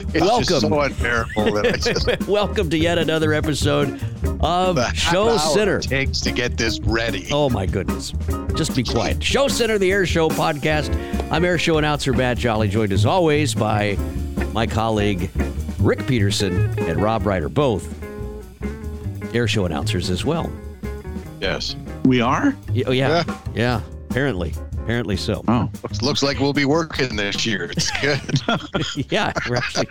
It's Welcome. just so unbearable that I just Welcome to yet another episode of the Show half hour Center. it takes to get this ready. Oh my goodness. Just be quiet. Show Center, the Air Show podcast. I'm Air Show announcer Matt Jolly, joined as always by my colleague Rick Peterson and Rob Reider, both Air Show announcers as well. Yes, We are? Oh yeah, Yeah. yeah. Apparently, apparently so. Oh. looks, looks like we'll be working this year. It's good. yeah, we're actually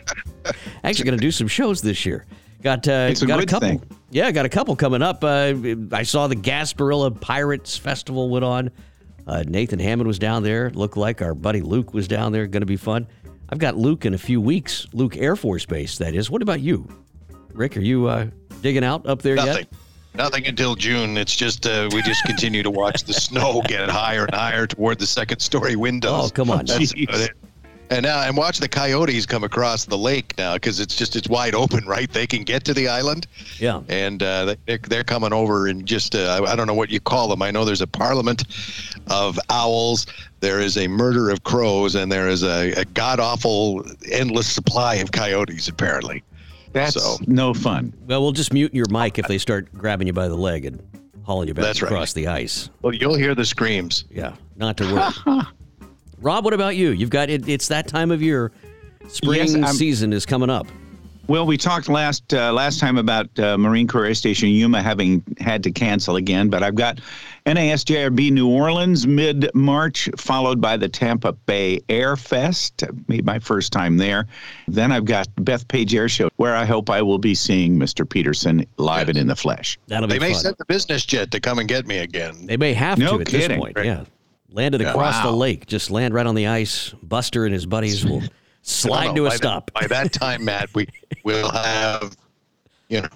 actually going to do some shows this year. Got uh, It's a got good a couple. thing. Yeah, got a couple coming up. Uh, I saw the Gasparilla Pirates Festival went on. Uh, Nathan Hammond was down there. Looked like our buddy Luke was down there. Going to be fun. I've got Luke in a few weeks. Luke Air Force Base, that is. What about you, Rick? Are you uh, digging out up there Nothing. yet? Nothing until June. It's just uh, we just continue to watch the snow get higher and higher toward the second story windows. Oh, come on. That's Jeez. about it. And now I'm watching the coyotes come across the lake now because it's just it's wide open, right? They can get to the island, Yeah. and uh, they- they're, they're coming over and just uh, I I don't know what you call them. I know there's a parliament of owls. There is a murder of crows, and there is a, a god awful endless supply of coyotes. Apparently, That's So- no fun. Well, we'll just mute your mic if they start grabbing you by the leg and hauling you back That's right. across the ice. well, you'll hear the screams. Yeah, not to worry. Rob, what about you? You've got it. It's that time of year. Spring Yes, season is coming up. Well, we talked last uh, last time about uh, Marine Corps Air Station Yuma having had to cancel again, but I've got NASJRB New Orleans mid March, followed by the Tampa Bay Air Fest. Made my first time there. Then I've got Bethpage Air Show, where I hope I will be seeing Mr. Peterson live and in the flesh. That'll be They may fun. send the business jet to come and get me again. they may have No to at kidding. this point. Yeah, landed Yeah. across the lake. Just land right on the ice. Buster and his buddies will I don't slide to a by stop. That, by that time, Matt, we will have, you know,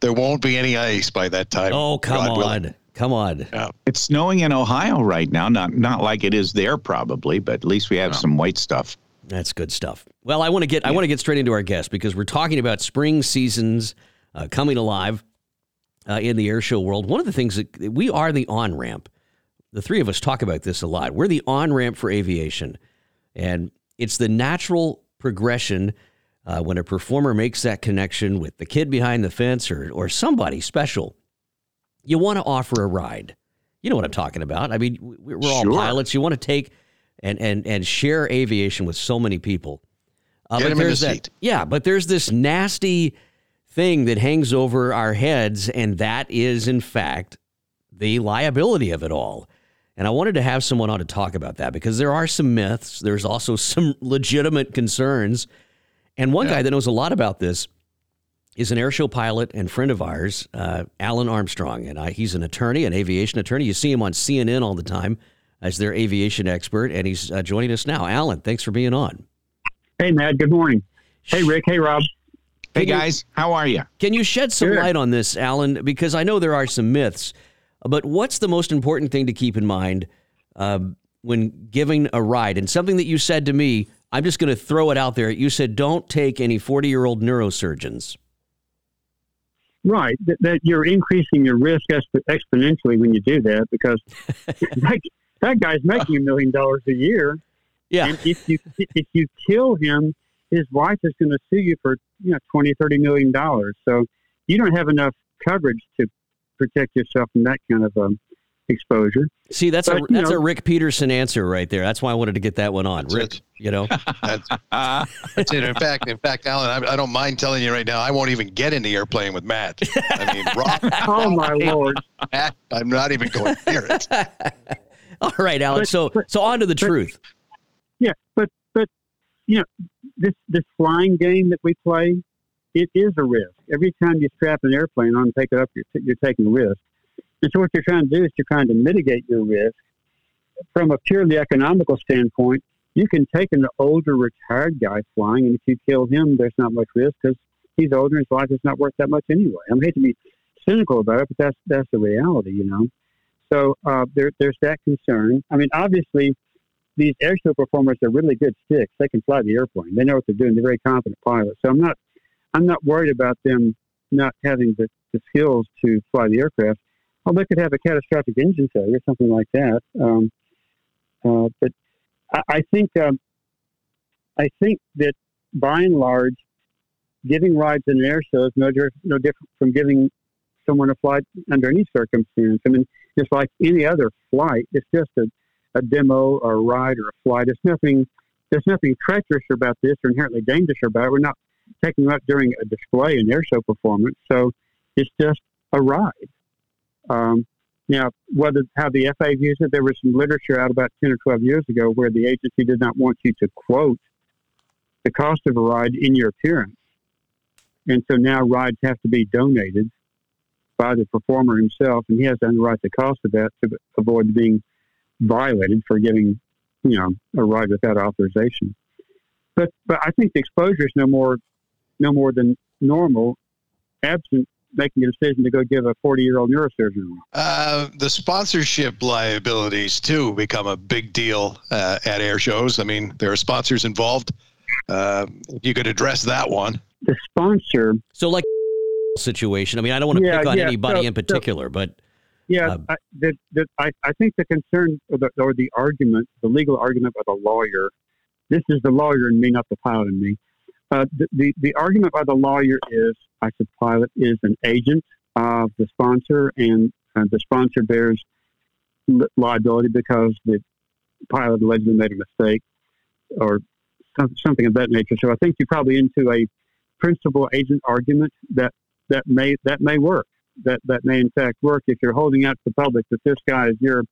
there won't be any ice by that time. oh, come God on, willing. come on. Yeah. It's snowing in Ohio right now. Not not like it is there probably, but at least we have some white stuff. That's good stuff. Well, I want to get I want to get straight into our guest because we're talking about spring seasons uh, coming alive uh, in the air show world. One of the things that we are the on ramp. The three of us talk about this a lot. We're the on ramp for aviation, and it's the natural progression uh, when a performer makes that connection with the kid behind the fence or or somebody special. You want to offer a ride. You know what I'm talking about. I mean, we- we're all Sure. pilots. You want to take and and and share aviation with so many people. Uh, Get but in the that, seat. yeah, but there's this nasty thing that hangs over our heads, and that is, in fact, the liability of it all. And I wanted to have someone on to talk about that because there are some myths. There's also some legitimate concerns. And one guy that knows a lot about this is an airshow pilot and friend of ours, uh, Alan Armstrong. And I, he's an attorney, an aviation attorney. You see him on CNN all the time as their aviation expert, and he's uh, joining us now. Alan, thanks for being on. Hey, Matt. Good morning. Hey, Rick. Hey, Rob. Hey Can you- guys, how are you? Can you shed some Sure. light on this, Alan? Because I know there are some myths, but what's the most important thing to keep in mind um, when giving a ride? And something that you said to me, I'm just going to throw it out there. You said, don't take any 40 year old neurosurgeons. Right. That, that you're increasing your risk exp- exponentially when you do that because that, that guy's making a million dollars a year. Yeah. And if you if you kill him, his wife is going to sue you for you know twenty thirty million dollars. So you don't have enough coverage to protect yourself from that kind of um, exposure. See, that's a But, you that's a Rick Peterson answer right there. That's why I wanted to get that one on. Rick, it. you know, That's, that's it. In fact, in fact, Alan, I, I don't mind telling you right now, I won't even get in the airplane with Matt. I mean, Rob, Oh my lord! Matt, I'm not even going near it. all right, Alan. But- So but- so on to the but- truth. Yeah, but but you know this this flying game that we play, it is a risk. Every time you strap an airplane on and take it up, you're, you're taking a risk. And so what you're trying to do is you're trying to mitigate your risk from a purely economical standpoint. You can take an older retired guy flying, and if you kill him, there's not much risk because he's older and his life is not worth that much anyway. I hate to be cynical about it, but that's that's the reality, you know. So uh, there, there's that concern. I mean, obviously, these air show performers are really good sticks. They can fly the airplane. They know what they're doing. They're very confident pilots. So I'm not, I'm not worried about them not having the, the skills to fly the aircraft. Well, they could have a catastrophic engine failure, or something like that. Um, uh, but I, I think, um, I think that by and large, giving rides in an air show is no, no different from giving someone a flight under any circumstance. I mean, just like any other flight, it's just a, a demo or a ride or a flight. It's nothing. There's nothing treacherous about this or inherently dangerous about it. We're not taking them up during a display, an air show performance. So it's just a ride. Um, now, whether how the FAA views it, there was some literature out about 10 or 12 years ago where the agency did not want you to quote the cost of a ride in your appearance. And so now rides have to be donated by the performer himself, and he has to underwrite the cost of that to avoid being violated for giving, you know, a ride without authorization. But but I think the exposure is no more no more than normal, absent making a decision to go give a 40 year old neurosurgeon. Uh, the sponsorship liabilities too become a big deal uh, at air shows. I mean, there are sponsors involved. Uh, you could address that one. The sponsor. So, like situation. I mean, I don't want to yeah, pick on yeah. anybody so, in particular, so, but yeah, uh, I, the, the, I, I think the concern or the, or the argument, the legal argument by the lawyer. This is the lawyer in me, not the pilot in me. Uh, the, the, the argument by the lawyer is, I said, pilot is an agent of the sponsor, and uh, the sponsor bears li- liability because the pilot allegedly made a mistake or something of that nature. So I think you're probably into a principal agent argument that that may that may work. That that may in fact work if you're holding out to the public that this guy is your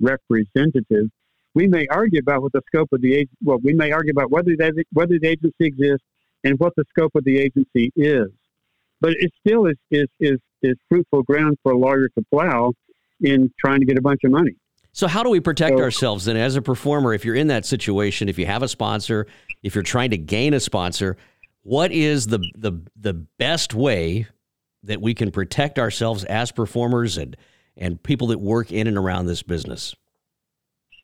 representative. We may argue about what the scope of the agent. well, we may argue about whether that whether the agency exists and what the scope of the agency is. But it still is is is, is fruitful ground for a lawyer to plow in trying to get a bunch of money. So how do we protect so, ourselves then as a performer if you're in that situation, if you have a sponsor, if you're trying to gain a sponsor, what is the the the best way that we can protect ourselves as performers and and people that work in and around this business?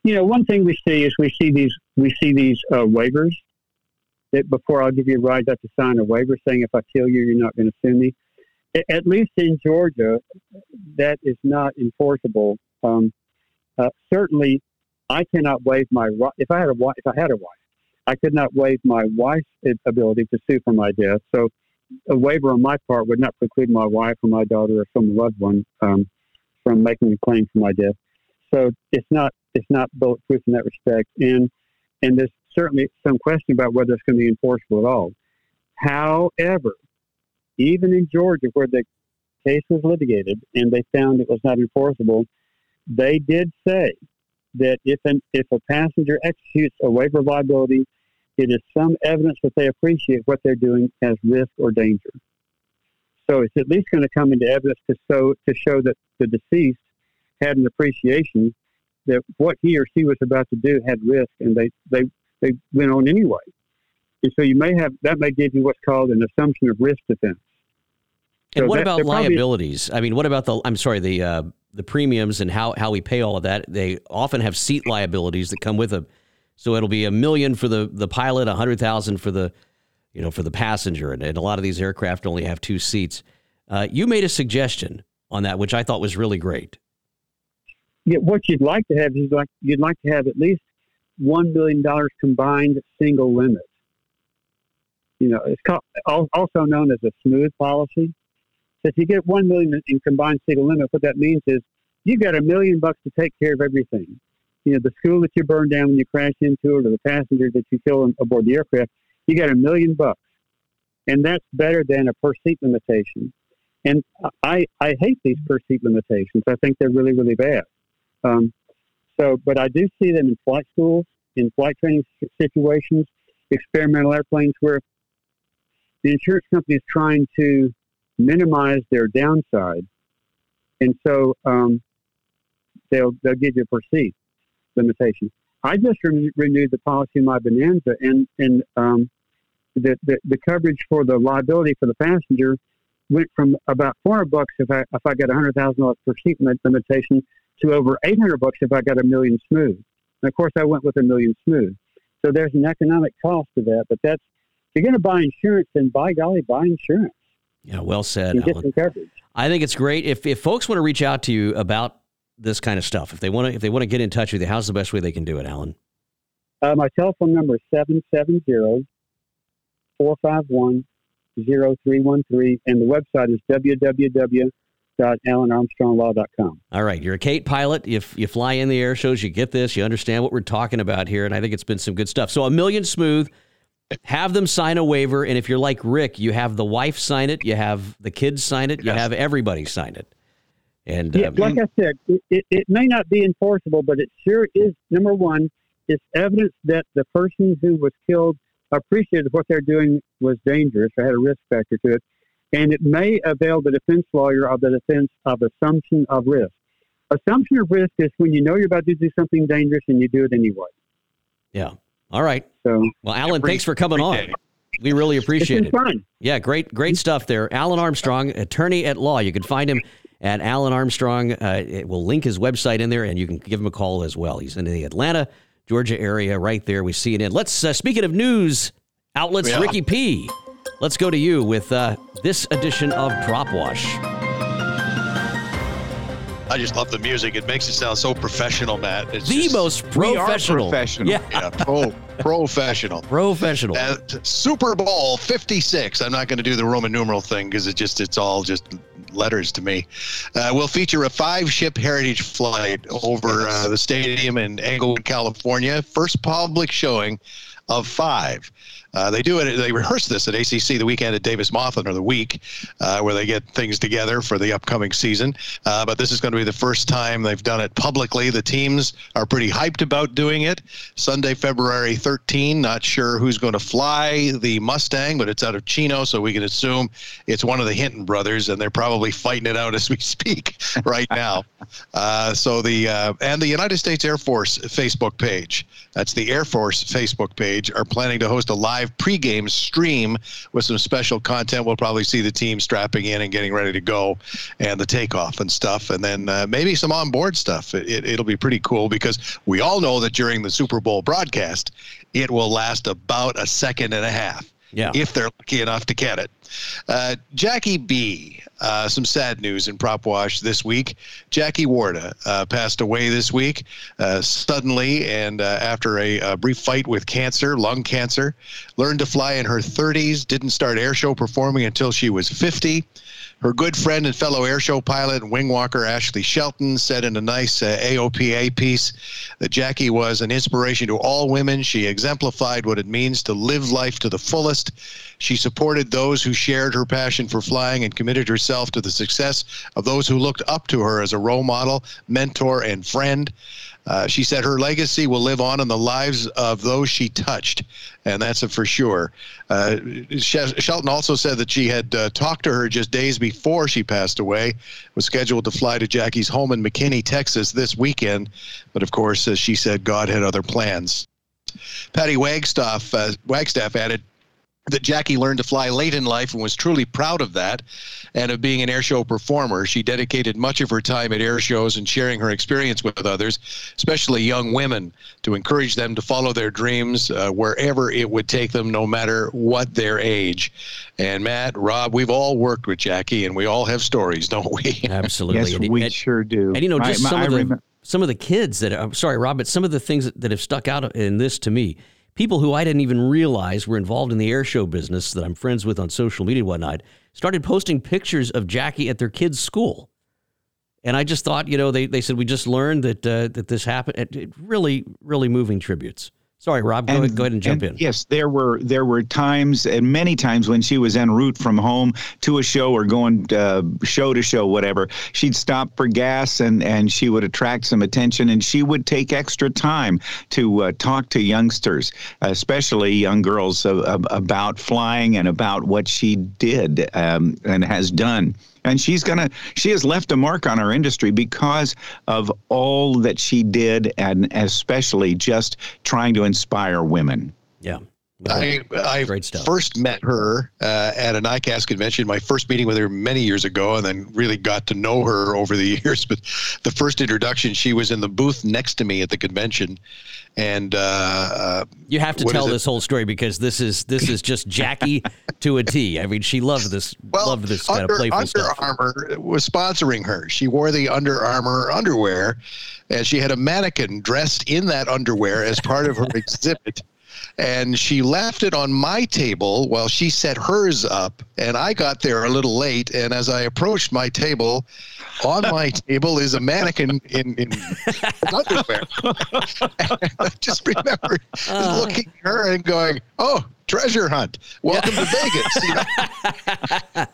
You know, one thing we see is we see these we see these uh, waivers that before I'll give you a ride, I have to sign a waiver saying if I kill you, you're not going to sue me. At least in Georgia, that is not enforceable. Um, uh, certainly, I cannot waive my right. if I had a wife, if I had a wife, I could not waive my wife's ability to sue for my death. So a waiver on my part would not preclude my wife or my daughter or some loved one um, from making a claim for my death. So it's not it's not bulletproof in that respect, and and there's certainly some question about whether it's going to be enforceable at all. However, even in Georgia, where the case was litigated and they found it was not enforceable, they did say that if an if a passenger executes a waiver of liability it is some evidence that they appreciate what they're doing as risk or danger. So it's at least going to come into evidence to show, to show that the deceased had an appreciation that what he or she was about to do had risk and they, they, they went on anyway. And so you may have, that may give you what's called an assumption of risk defense. And so what that, about liabilities? I mean, what about the, I'm sorry, the, uh, the premiums and how, how we pay all of that? They often have seat liabilities that come with them. so it'll be a million for the, the pilot, a hundred thousand for the, you know, for the passenger. And, and, a lot of these aircraft only have two seats. Uh, you made a suggestion on that, which I thought was really great. Yeah, what you'd like to have is like you'd like to have at least one million dollars combined single limit. You know, it's called, also known as a smooth policy. So if you get one million in combined single limit, what that means is you've got a million bucks to take care of everything you know, the school that you burn down when you crash into it or the passenger that you kill aboard the aircraft, you got a million bucks. And that's better than a per seat limitation. And I, I hate these per seat limitations. I think they're really, really bad. Um, so, but I do see them in flight schools, in flight training situations, experimental airplanes where the insurance company is trying to minimize their downside. And so um, they'll, they'll give you a per seat limitation. I just re- renewed the policy in my Bonanza, and and um, the, the, the coverage for the liability for the passenger went from about 400 bucks if I if I got a hundred thousand dollars per seat limitation to over 800 bucks if I got a million smooth. And of course, I went with a million smooth. So there's an economic cost to that, but that's if you're going to buy insurance, then by golly, buy insurance. Yeah, well said. I think it's great if if folks want to reach out to you about this kind of stuff? If they want to, if they want to get in touch with you, how's the best way they can do it, Alan? Uh, my telephone number is 770 451 0313. And the website is www.alanarmstronglaw.com. All right. You're a Kate pilot. If you fly in the air shows, you get this. You understand what we're talking about here. And I think it's been some good stuff. So, a million smooth. Have them sign a waiver. And if you're like Rick, you have the wife sign it, you have the kids sign it, you Yes. have everybody sign it. And Yeah, um, like I said, it, it, it may not be enforceable, but it sure is, number one, it's evidence that the person who was killed appreciated what they're doing was dangerous or had a risk factor to it. And it may avail the defense lawyer of the defense of assumption of risk. Assumption of risk is when you know you're about to do something dangerous and you do it anyway. yeah. All right. So Well, Alan, Every- thanks for coming on. day. We really appreciate been it. fun. Yeah, great, great stuff there. Alan Armstrong, attorney at law. You can find him at Alan Armstrong. Uh, it will link his website in there, and you can give him a call as well. He's in the Atlanta, Georgia area, right there. We see it in. Let's uh, speaking of news outlets, Yeah. Ricky P. Let's go to you with uh, this edition of Prop Wash. I just love the music. It makes it sound so professional, Matt. It's The just- most We are professional, professional. yeah, yeah, pro, professional. professional. Uh, Super Bowl 56. I'm not going to do the Roman numeral thing because it just it's all just letters to me. Uh, will feature a five ship heritage flight over uh, the stadium in Inglewood, California. First public showing of five. Uh, they do it. They rehearse this at ACC the weekend at Davis Monthan or the week, uh, where they get things together for the upcoming season. Uh, but this is going to be the first time they've done it publicly. The teams are pretty hyped about doing it. Sunday, February 13. Not sure who's going to fly the Mustang, but it's out of Chino, so we can assume it's one of the Hinton brothers, and they're probably fighting it out as we speak right now. Uh, so the uh, and the United States Air Force Facebook page. That's the Air Force Facebook page. Are planning to host a live pregame stream with some special content. We'll probably see the team strapping in and getting ready to go, and the takeoff and stuff, and then uh, maybe some onboard stuff. It, it, it'll be pretty cool because we all know that during the Super Bowl broadcast, it will last about a second and a half Yeah. if they're lucky enough to get it. Uh, Jacquie B. Uh, some sad news in Prop Wash this week. Jacquie Warda uh, passed away this week uh, suddenly and uh, after a, a brief fight with cancer, lung cancer. Learned to fly in her 30s, didn't start airshow performing until she was 50. Her good friend and fellow airshow pilot and wing walker Ashley Shelton said in a nice uh, AOPA piece that Jacquie was an inspiration to all women. She exemplified what it means to live life to the fullest. She supported those who shared her passion for flying and committed herself to the success of those who looked up to her as a role model, mentor, and friend. Uh, she said her legacy will live on in the lives of those she touched, and that's for sure. Uh, Shelton also said that she had uh, talked to her just days before she passed away, was scheduled to fly to Jacquie's home in McKinney, Texas this weekend, but of course, as she said, God had other plans. Patty Wagstaff, uh, Wagstaff added, that Jacquie learned to fly late in life and was truly proud of that and of being an airshow performer. She dedicated much of her time at air shows and sharing her experience with others, especially young women, to encourage them to follow their dreams uh, wherever it would take them, no matter what their age. And Matt, Rob, we've all worked with Jacquie and we all have stories, don't we? Absolutely. Yes, And- we and- sure do. And you know, I- just some I of the remem- some of the kids that I'm sorry, Rob, but some of the things that, that have stuck out in this to me, people who I didn't even realize were involved in the air show business that I'm friends with on social media and whatnot, started posting pictures of Jacquie at their kids' school. And I just thought, you know, they, they said we just learned that uh, that this happened. It, it really, really moving tributes. Sorry, Rob, go, ahead, go ahead and jump in. Yes, there were there were times and many times when she was en route from home to a show or going uh, show to show, whatever. She'd stop for gas and and she would attract some attention and she would take extra time to uh, talk to youngsters, especially young girls, uh, about flying and about what she did um, and has done and she's gonna she has left a mark on our industry because of all that she did and especially just trying to inspire women Yeah. I, I first met her uh, at an ICAS convention. My first meeting with her many years ago, and then really got to know her over the years. But the first introduction, she was in the booth next to me at the convention, and uh, uh, You have to tell this whole story because this is this is just Jacquie to a T. I mean, she loved this well, loved this kind Under, of playful Under stuff. Armour was sponsoring her. She wore the Under Armour underwear, and she had a mannequin dressed in that underwear as part of her exhibit. And she left it on my table while she set hers up. And I got there a little late. And as I approached my table, on my table is a mannequin in, in underwear. I just remember uh. looking at her and going, "Oh, treasure hunt! Welcome to Vegas." You know?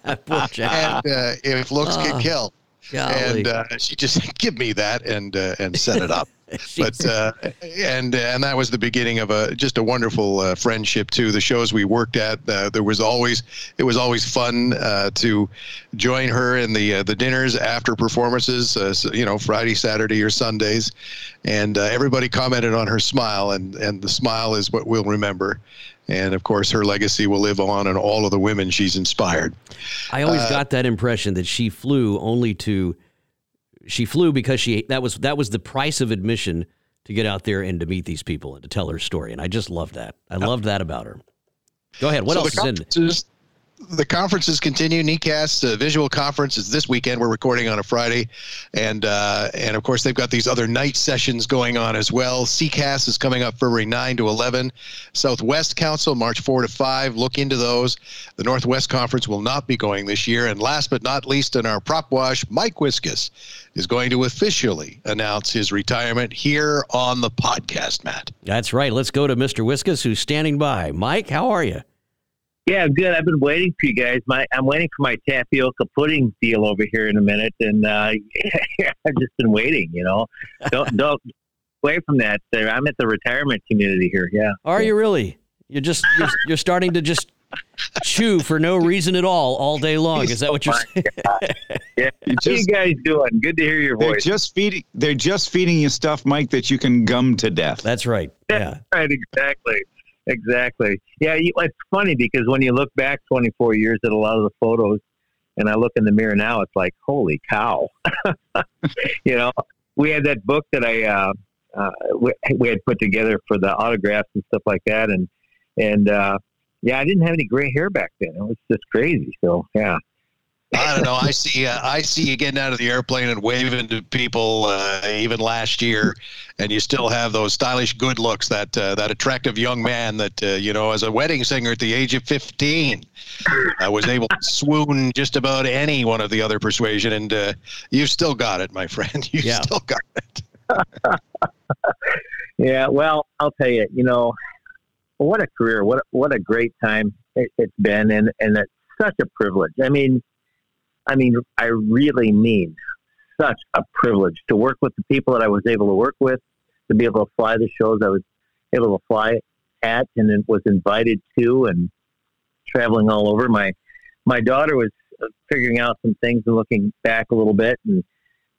and uh, if looks uh. can kill. Golly. And uh, she just give me that and uh, and set it up. but uh, and and that was the beginning of a just a wonderful uh, friendship too. The shows we worked at, uh, there was always it was always fun uh, to join her in the the dinners after performances. So, you know, Friday, Saturday, or Sundays, and everybody commented on her smile, and and the smile is what we'll remember and of course her legacy will live on and all of the women she's inspired i always uh, got that impression that she flew only to she flew because she that was that was the price of admission to get out there and to meet these people and to tell her story. And i just loved that. I loved that about her. Go ahead. What so else is in the conferences continue. NECAST uh, visual conference is this weekend. We're recording on a Friday, and uh, and of course they've got these other night sessions going on as well. CCAST is coming up February 9 to 11. Southwest Council March 4 to 5. Look into those. The Northwest Conference will not be going this year. And last but not least, in our prop wash, Mike Wiskus is going to officially announce his retirement here on the podcast, Matt. That's right. Let's go to Mr. Wiskus, who's standing by. Mike, how are you? Yeah, good. I've been waiting for you guys. My I'm waiting for my tapioca pudding deal over here in a minute, and uh, I've just been waiting. You know, don't don't away from that. I'm at the retirement community here. Yeah. Are you really? You're just you're, you're starting to just chew for no reason at all all day long. Is that what you're saying? yeah. You just, How you guys doing? Good to hear your they're voice. Just feeding. They're just feeding you stuff, Mike, that you can gum to death. That's right. Yeah. right. Exactly exactly. Yeah, you, it's funny because when you look back 24 years at a lot of the photos, and I look in the mirror now, it's like, holy cow! you know, we had that book that I uh, uh, we, we, had put together for the autographs and stuff like that, and and uh, yeah, I didn't have any gray hair back then. It was just crazy. So yeah, I don't know. I see. Uh, I see you getting out of the airplane and waving to people, uh, even last year, and you still have those stylish, good looks. That uh, that attractive young man that uh, you know, as a wedding singer at the age of fifteen, I was able to swoon just about any one of the other persuasion, and uh, you've still got it, my friend. You've yeah. still got it. yeah. Well, I'll tell you. You know, what a career! What what a great time it, has been, and and it's such a privilege. I mean I mean, I really mean such a privilege to work with the people that I was able to work with, to be able to fly the shows I was able to fly at and then was invited to and traveling all over. My my daughter was uh, figuring out some things and looking back a little bit and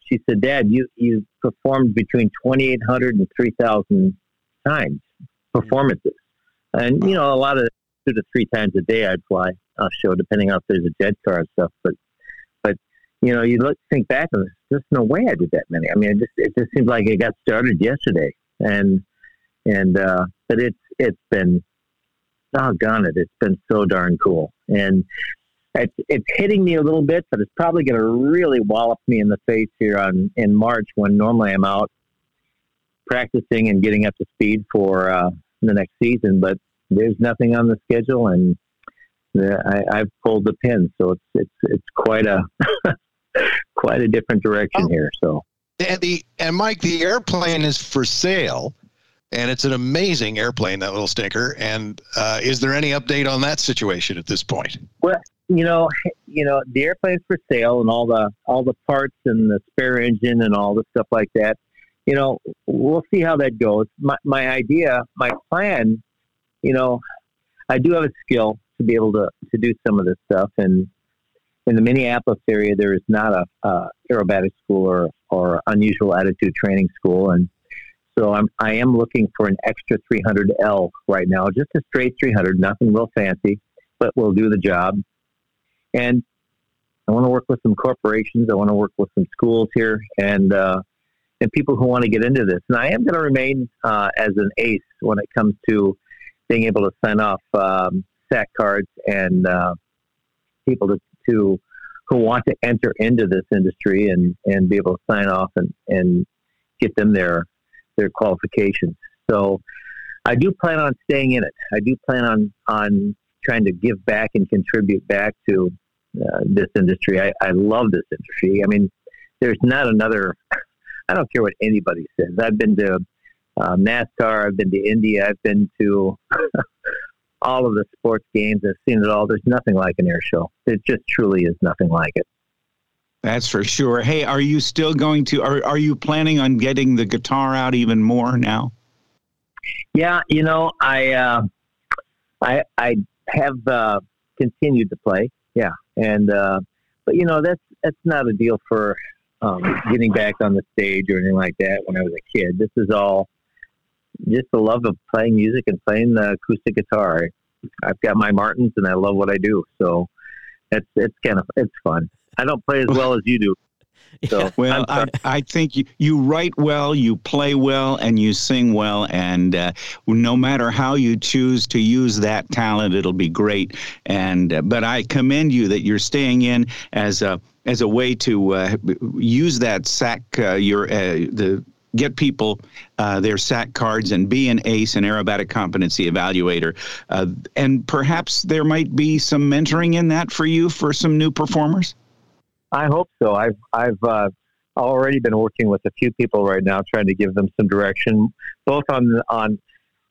she said, Dad, you, you performed between 2,800 and 3,000 times performances. And, you know, a lot of two to three times a day I'd fly a show, depending on if there's a jet car and stuff. But you know, you look think back and there's just no way I did that many. I mean, it just it just seems like it got started yesterday, and and uh, but it's it's been doggone it, it's been so darn cool, and it's it's hitting me a little bit, but it's probably going to really wallop me in the face here on in March when normally I'm out practicing and getting up to speed for uh, the next season, but there's nothing on the schedule and. I, I've pulled the pin, so it's it's it's quite a quite a different direction oh. here. So, and the and Mike, the airplane is for sale, and it's an amazing airplane, that little stinker. And uh, is there any update on that situation at this point? Well, you know, you know, the airplane's for sale, and all the all the parts and the spare engine and all the stuff like that. You know, we'll see how that goes. My my idea, my plan, you know, I do have a skill to be able to to do some of this stuff, and in the Minneapolis area, there is not a uh, aerobatic school or, or unusual attitude training school, and so I'm I am looking for an extra 300L right now, just a straight 300, nothing real fancy, but will do the job. And I want to work with some corporations. I want to work with some schools here, and uh, and people who want to get into this. And I am going to remain uh, as an ace when it comes to being able to sign off um, SAC cards and uh, people to to who want to enter into this industry and, and be able to sign off and, and get them their their qualifications. So I do plan on staying in it. I do plan on on trying to give back and contribute back to uh, this industry. I, I love this industry. I mean, there's not another. I don't care what anybody says. I've been to um, NASCAR. I've been to India. I've been to all of the sports games. I've seen it all. There's nothing like an air show. It just truly is nothing like it. That's for sure. Hey, are you still going to? Are Are you planning on getting the guitar out even more now? Yeah, you know, I uh, I I have uh, continued to play. Yeah, and uh, but you know that's that's not a deal for um, getting back on the stage or anything like that. When I was a kid, this is all just the love of playing music and playing the acoustic guitar. I've got my Martins and I love what I do. So it's it's kind of it's fun. I don't play as well as you do. So well, I, I think you, you write well, you play well, and you sing well. And uh, no matter how you choose to use that talent, it'll be great. And uh, but I commend you that you're staying in as a as a way to uh, use that SAC uh, your uh, the get people uh, their SAC cards and be an ACE, an aerobatic competency evaluator. Uh, and perhaps there might be some mentoring in that for you for some new performers. I hope so. I've I've uh, already been working with a few people right now, trying to give them some direction, both on on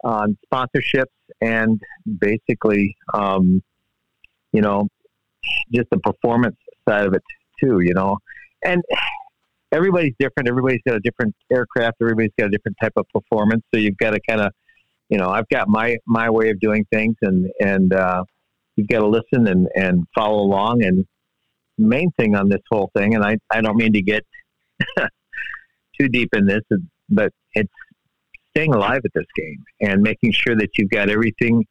on sponsorships and basically, um, you know, just the performance side of it too. You know, and everybody's different. Everybody's got a different aircraft. Everybody's got a different type of performance. So you've got to kind of, you know, I've got my my way of doing things, and and uh, you've got to listen and and follow along. And main thing on this whole thing, and I I don't mean to get too deep in this, but it's staying alive at this game and making sure that you've got everything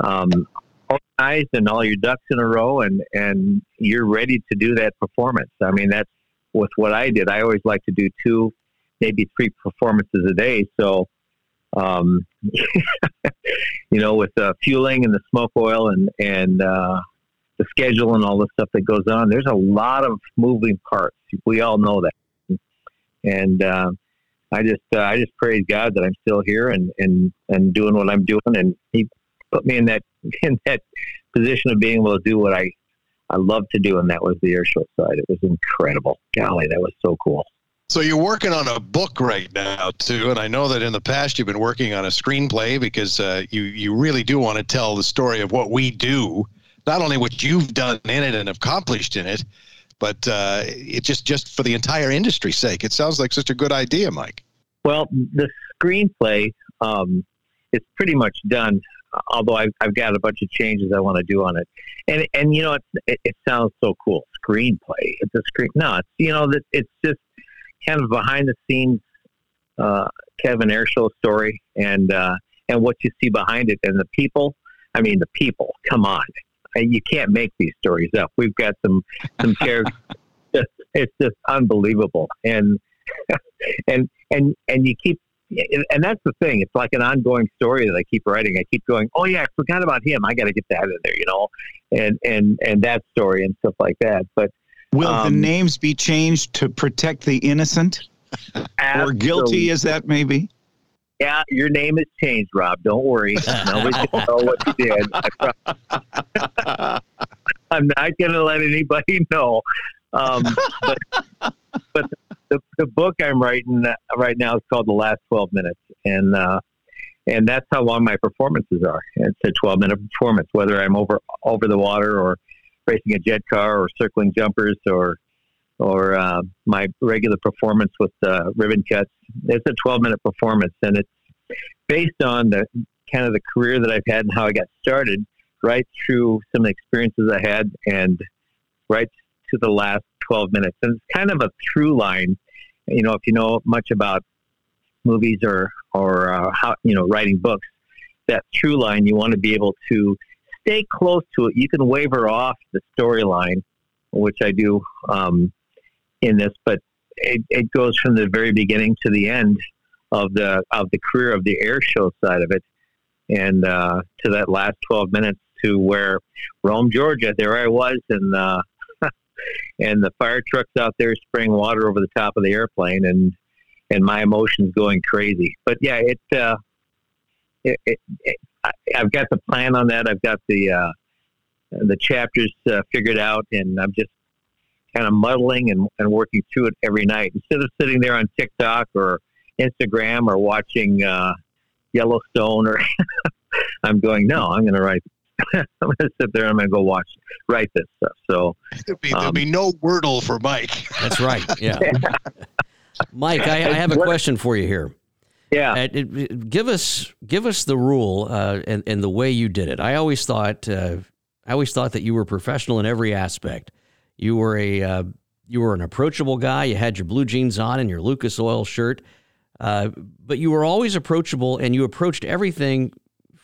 um, organized and all your ducks in a row, and and you're ready to do that performance. I mean, that's with what I did, I always like to do two, maybe three performances a day. So, um, you know, with the fueling and the smoke oil and and uh, the schedule and all the stuff that goes on, there's a lot of moving parts. We all know that, and uh, I just uh, I just praise God that I'm still here and and and doing what I'm doing, and He put me in that in that position of being able to do what I I love to do, and that was the airshow side. It was incredible. Golly, that was so cool. So you're working on a book right now too, and I know that in the past you've been working on a screenplay because uh, you you really do want to tell the story of what we do, not only what you've done in it and accomplished in it, but uh, it just just for the entire industry's sake. It sounds like such a good idea, Mike. Well, the screenplay um, is pretty much done although I've, I've got a bunch of changes I want to do on it. And and you know it, it, it sounds so cool screenplay. It's a screen. No, it's you know that it's just kind of behind the scenes uh, Kevin Airshow story and uh, and what you see behind it and the people. I mean the people. Come on, you can't make these stories up. We've got some some characters. it's just unbelievable and and and and you keep and that's the thing. It's like an ongoing story that I keep writing. I keep going, oh yeah, I forgot about him. I got to get that in there, you know, and and and that story and stuff like that. But will um, the names be changed to protect the innocent or guilty as that may be? Yeah, your name has changed, Rob. Don't worry. Nobody's gonna know what you did. I'm not gonna let anybody know. Um, but but the, the book I'm writing right now is called The Last 12 Minutes, and uh, and that's how long my performances are. It's a 12 minute performance, whether I'm over over the water or racing a jet car or circling jumpers or or uh, my regular performance with uh, ribbon cuts. It's a 12 minute performance, and it's based on the kind of the career that I've had and how I got started, right through some experiences I had, and right to the last 12 minutes. And it's kind of a through line. You know, if you know much about movies or, or uh, how, you know, writing books, that through line, you want to be able to stay close to it. You can waver off the storyline, which I do um, in this, but it, it goes from the very beginning to the end of the of the career of the air show side of it, and uh, to that last twelve minutes to where Rome, Georgia. There I was, and uh, and the fire trucks out there spraying water over the top of the airplane, and and my emotions going crazy. But yeah, it uh, it, it, it, I, I've got the plan on that. I've got the uh, the chapters uh, figured out, and I'm just kind of muddling and, and working through it every night instead of sitting there on TikTok or Instagram or watching uh, Yellowstone. Or I'm going, no, I'm going to write. I'm going to sit there. and I'm going to go watch, write this stuff. So there'll be, there'll um, be no Wordle for Mike. That's right. Yeah. Mike, I, I, have a question for you here. Yeah. Uh, give us give us the rule uh, and and the way you did it. I always thought uh, I always thought that you were professional in every aspect. You were a uh, you were an approachable guy. You had your blue jeans on and your Lucas Oil shirt, uh, but you were always approachable and you approached everything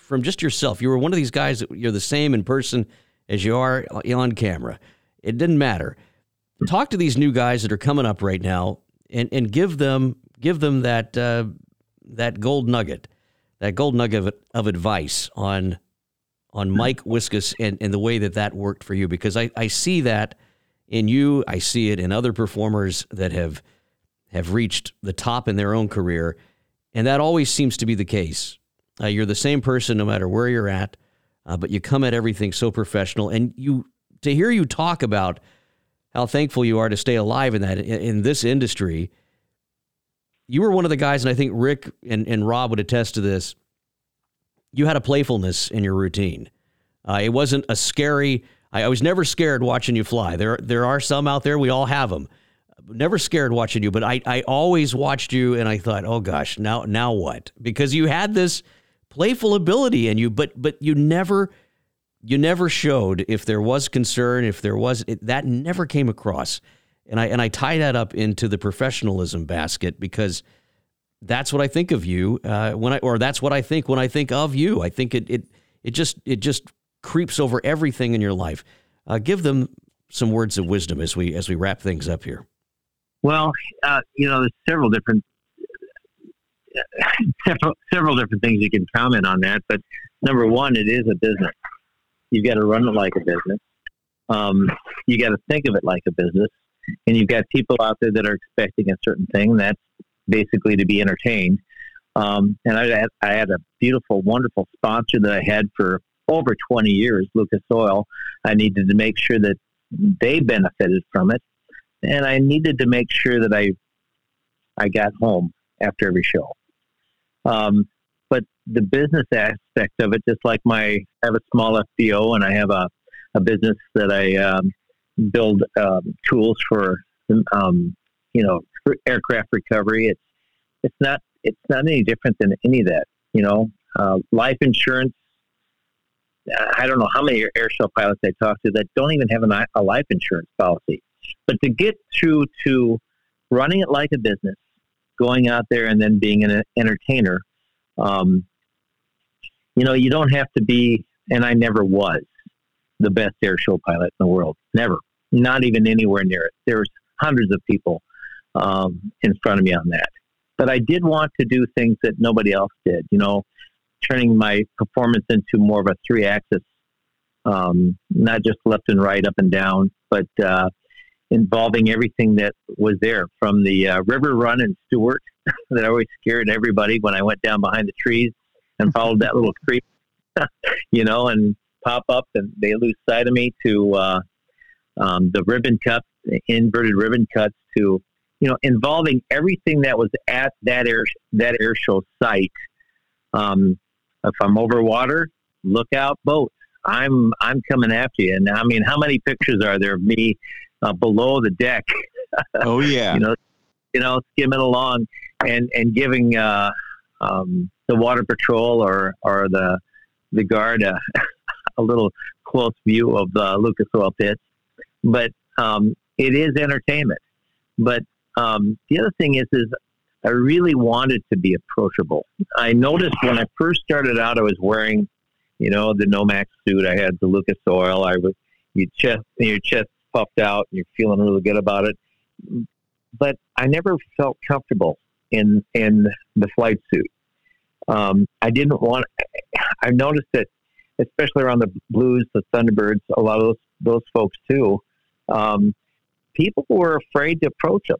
from just yourself. You were one of these guys that you're the same in person as you are on camera. It didn't matter. Talk to these new guys that are coming up right now and, and give them give them that uh, that gold nugget, that gold nugget of, of advice on on Mike Wiskus and, and the way that that worked for you because I, I see that in you. I see it in other performers that have have reached the top in their own career, and that always seems to be the case. Uh, you're the same person no matter where you're at, uh, but you come at everything so professional. And you to hear you talk about how thankful you are to stay alive in that in, this industry. You were one of the guys, and I think Rick and, and Rob would attest to this. You had a playfulness in your routine. Uh, it wasn't a scary I, I was never scared watching you fly. There, there are some out there. We all have them. Never scared watching you, but I, I always watched you, and I thought, oh gosh, now, now what? Because you had this playful ability in you, but, but you never, you never showed if there was concern, if there was it, that never came across, and I, and I tie that up into the professionalism basket because that's what I think of you uh, when I, or that's what I think when I think of you. I think it, it, it just, it just creeps over everything in your life. Uh, give them some words of wisdom as we as we wrap things up here. Well, uh, you know, there's several different several, several different things you can comment on that. But number one, it is a business. You've got to run it like a business. Um, you got to think of it like a business, and you've got people out there that are expecting a certain thing. That's basically to be entertained. Um, and I had, I had a beautiful, wonderful sponsor that I had for over 20 years, Lucas Oil. I needed to make sure that they benefited from it, and I needed to make sure that I I got home after every show. Um, but the business aspect of it, just like my, I have a small FBO and I have a, a business that I um, build um, tools for, um, you know, for aircraft recovery. It's it's not it's not any different than any of that. You know, uh, life insurance I don't know how many air show pilots I talk to that don't even have a, a life insurance policy. But to get through to running it like a business, going out there and then being an entertainer, um, you know, you don't have to be, and I never was the best air show pilot in the world. Never. Not even anywhere near it. There's hundreds of people um, in front of me on that. But I did want to do things that nobody else did. You know, turning my performance into more of a three axis, um, not just left and right, up and down, but uh, involving everything that was there from the uh, river run in Stuart that always scared everybody when I went down behind the trees and followed that little creek, you know, and pop up and they lose sight of me to uh, um, the ribbon cuts, inverted ribbon cuts to, you know, involving everything that was at that air that air show site um, if I'm over water, look out, boats. I'm I'm coming after you. And I mean, how many pictures are there of me uh, below the deck? Oh yeah, you know, you know, skimming along and and giving uh, um, the water patrol or or the the guard a, a little close view of the Lucas Oil pits. But um, it is entertainment. But um, the other thing is, is I really wanted to be approachable. I noticed when I first started out, I was wearing, you know, the Nomex suit. I had the Lucas Oil. I was your chest, your chest puffed out, and you're feeling really good about it. But I never felt comfortable in in the flight suit. Um, I didn't want. I noticed that, especially around the Blues, the Thunderbirds, a lot of those those folks too. Um, people were afraid to approach them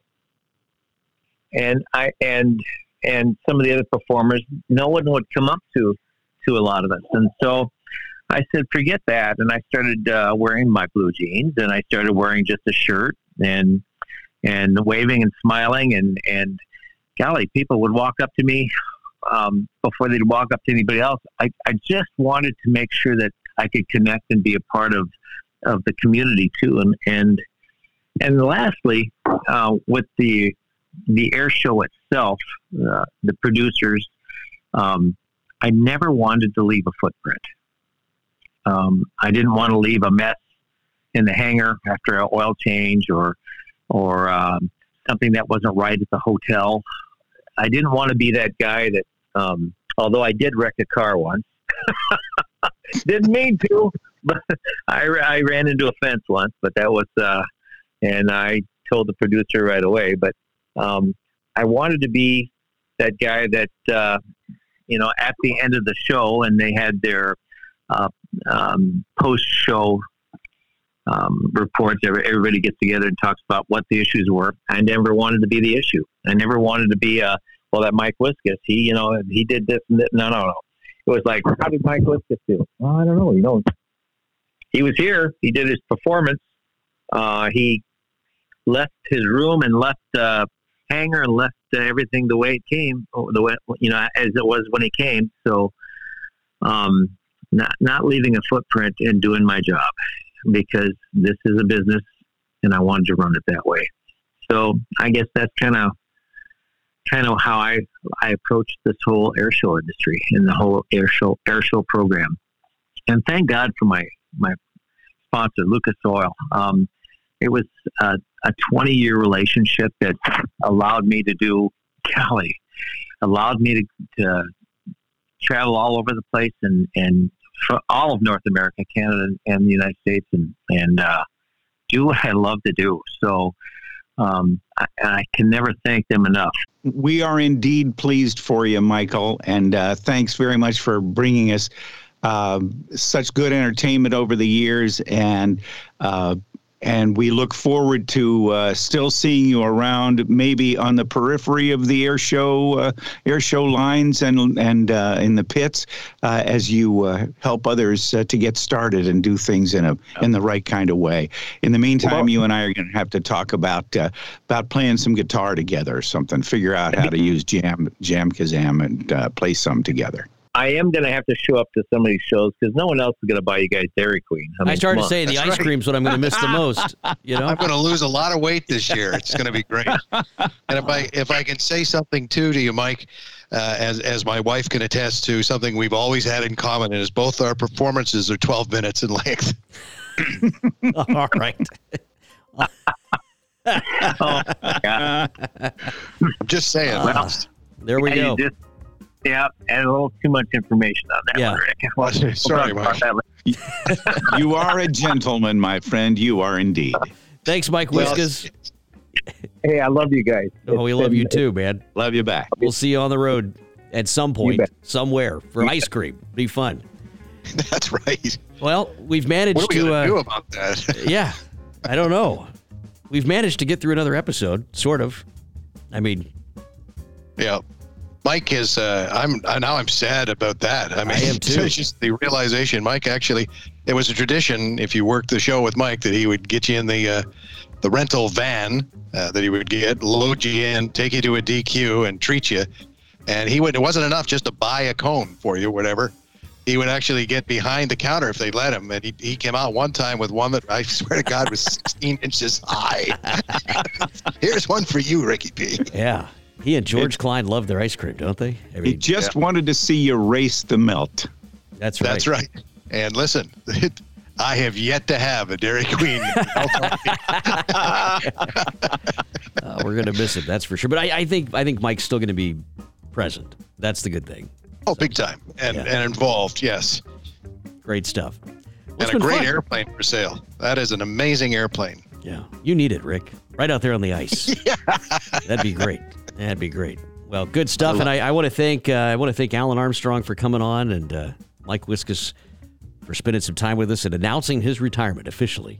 and I and and some of the other performers, no one would come up to to a lot of us. And so I said, forget that. And I started uh, wearing my blue jeans and I started wearing just a shirt and, and waving and smiling. And, and golly, people would walk up to me um, before they'd walk up to anybody else. I, I just wanted to make sure that I could connect and be a part of, of the community too. And, and, and lastly, uh, with the, the air show itself, uh, the producers, um, I never wanted to leave a footprint. Um, I didn't want to leave a mess in the hangar after an oil change or or um, something that wasn't right at the hotel. I didn't want to be that guy that, um, although I did wreck a car once, didn't mean to, but I, I ran into a fence once, but that was, uh, and I told the producer right away, but um, I wanted to be that guy that, uh, you know, at the end of the show and they had their uh, um, post show um, reports. Everybody gets together and talks about what the issues were. I never wanted to be the issue. I never wanted to be a well that Mike Wiskus. He you know he did this and. No no no. It was like how did Mike Wiskus do? I don't know. You know, he was here. He did his performance. Uh, he left his room and left uh, hangar and left uh, everything the way it came, the way you know as it was when he came. So. Um, not not leaving a footprint and doing my job because this is a business and I wanted to run it that way. So I guess that's kind of kind of how I I approach this whole air show industry and the whole air show air show program. And thank God for my my sponsor, Lucas Oil. Um, it was a, a 20 year relationship that allowed me to do, Cali, allowed me to, to travel all over the place and, and all of North America, Canada, and the United States, and and uh, do what I love to do. So um, I, I, can never thank them enough. We are indeed pleased for you, Michael, and uh, thanks very much for bringing us. Uh, such good entertainment over the years, and uh, and we look forward to uh, still seeing you around, maybe on the periphery of the air show, uh, air show lines, and and uh, in the pits, uh, as you uh, help others uh, to get started and do things in a in the right kind of way. In the meantime, well, you and I are going to have to talk about about playing some guitar together or something. Figure out how to use jam jam kazam and play some together. I am going to have to show up to some of these shows because no one else is going to buy you guys Dairy Queen. I, mean, I started to say the ice right. cream's what I'm going to miss the most. You know, I'm going to lose a lot of weight this year. It's going to be great. and if I if I can say something too to you, Mike, uh, as as my wife can attest to, something we've always had in common is both our performances are 12 minutes in length. All right. oh, I'm just saying. Uh, well, there we go. Just, yeah, and a little too much information on that yeah. one, Rick. Well, Sorry, Mike. you are a gentleman, my friend. You are indeed. Thanks, Mike Wiskus. Hey, I love you guys. Oh, we love you too, man. Love you back. We'll see you on the road at some point, somewhere for ice cream. Be fun. That's right. Well, we've managed what are we to uh, do about that. yeah, I don't know. We've managed to get through another episode, sort of. I mean, yeah. Mike is. Uh, I'm now. I'm sad about that. I mean, I am too. It's just the realization. Mike actually, it was a tradition. If you worked the show with Mike, that he would get you in the uh, the rental van uh, that he would get, load you in, take you to a DQ, and treat you. And he would. It wasn't enough just to buy a cone for you, or whatever. He would actually get behind the counter if they let him. And he, he came out one time with one that I swear to God was 16 inches high. Here's one for you, Ricky P. Yeah. He and George it, Klein love their ice cream, don't they? I mean, he just yeah. wanted to see you race the melt. That's right. That's right. And listen, I have yet to have a Dairy Queen. uh, we're gonna miss it, that's for sure. But I, I think I think Mike's still gonna be present. That's the good thing. Oh, so, big time, and yeah. and involved. Yes. Great stuff. and a great fun. airplane for sale. That is an amazing airplane. Yeah, you need it, Rick. Right out there on the ice. yeah. That'd be great. That'd be great. Well, good stuff, and I, I want to thank uh, I want to thank Alan Armstrong for coming on, and uh, Mike Wiskus for spending some time with us and announcing his retirement officially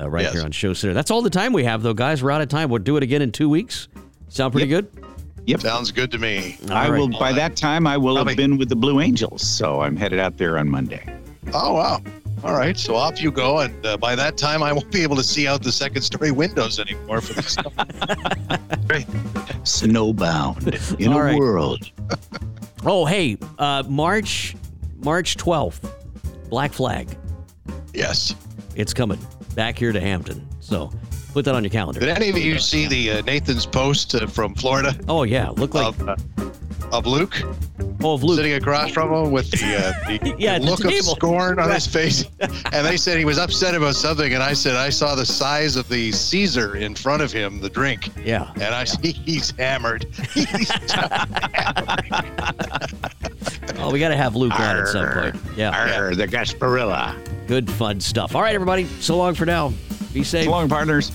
uh, right yes. here on Show Center. That's all the time we have, though, guys. We're out of time. We'll do it again in two weeks. Sound pretty yep. good? Yep. Sounds good to me. All I right. will. By that time, I will Probably- have been with the Blue Angels, so I'm headed out there on Monday. Oh wow. All right, so off you go, and uh, by that time, I won't be able to see out the second story windows anymore for this. snow. Snowbound in All a right. world. Oh, hey, uh, March March 12th, Black Flag. yes. It's coming back here to Hampton. So put that on your calendar. Did any of you see the uh, Nathan's post uh, from Florida Oh, yeah. Look like, of, Luke, oh, of Luke. sitting across from him with the, uh, the Yeah, at the look of scorn on his face? And they said he was upset about something, and I said I saw the size of the Caesar in front of him, the drink, Yeah. and I see he's hammered. He's Oh, we got to have Luke on at some point. Yeah. Arr, the Gasparilla. Good, fun stuff. All right, everybody. So long for now. Be safe. So long, partners.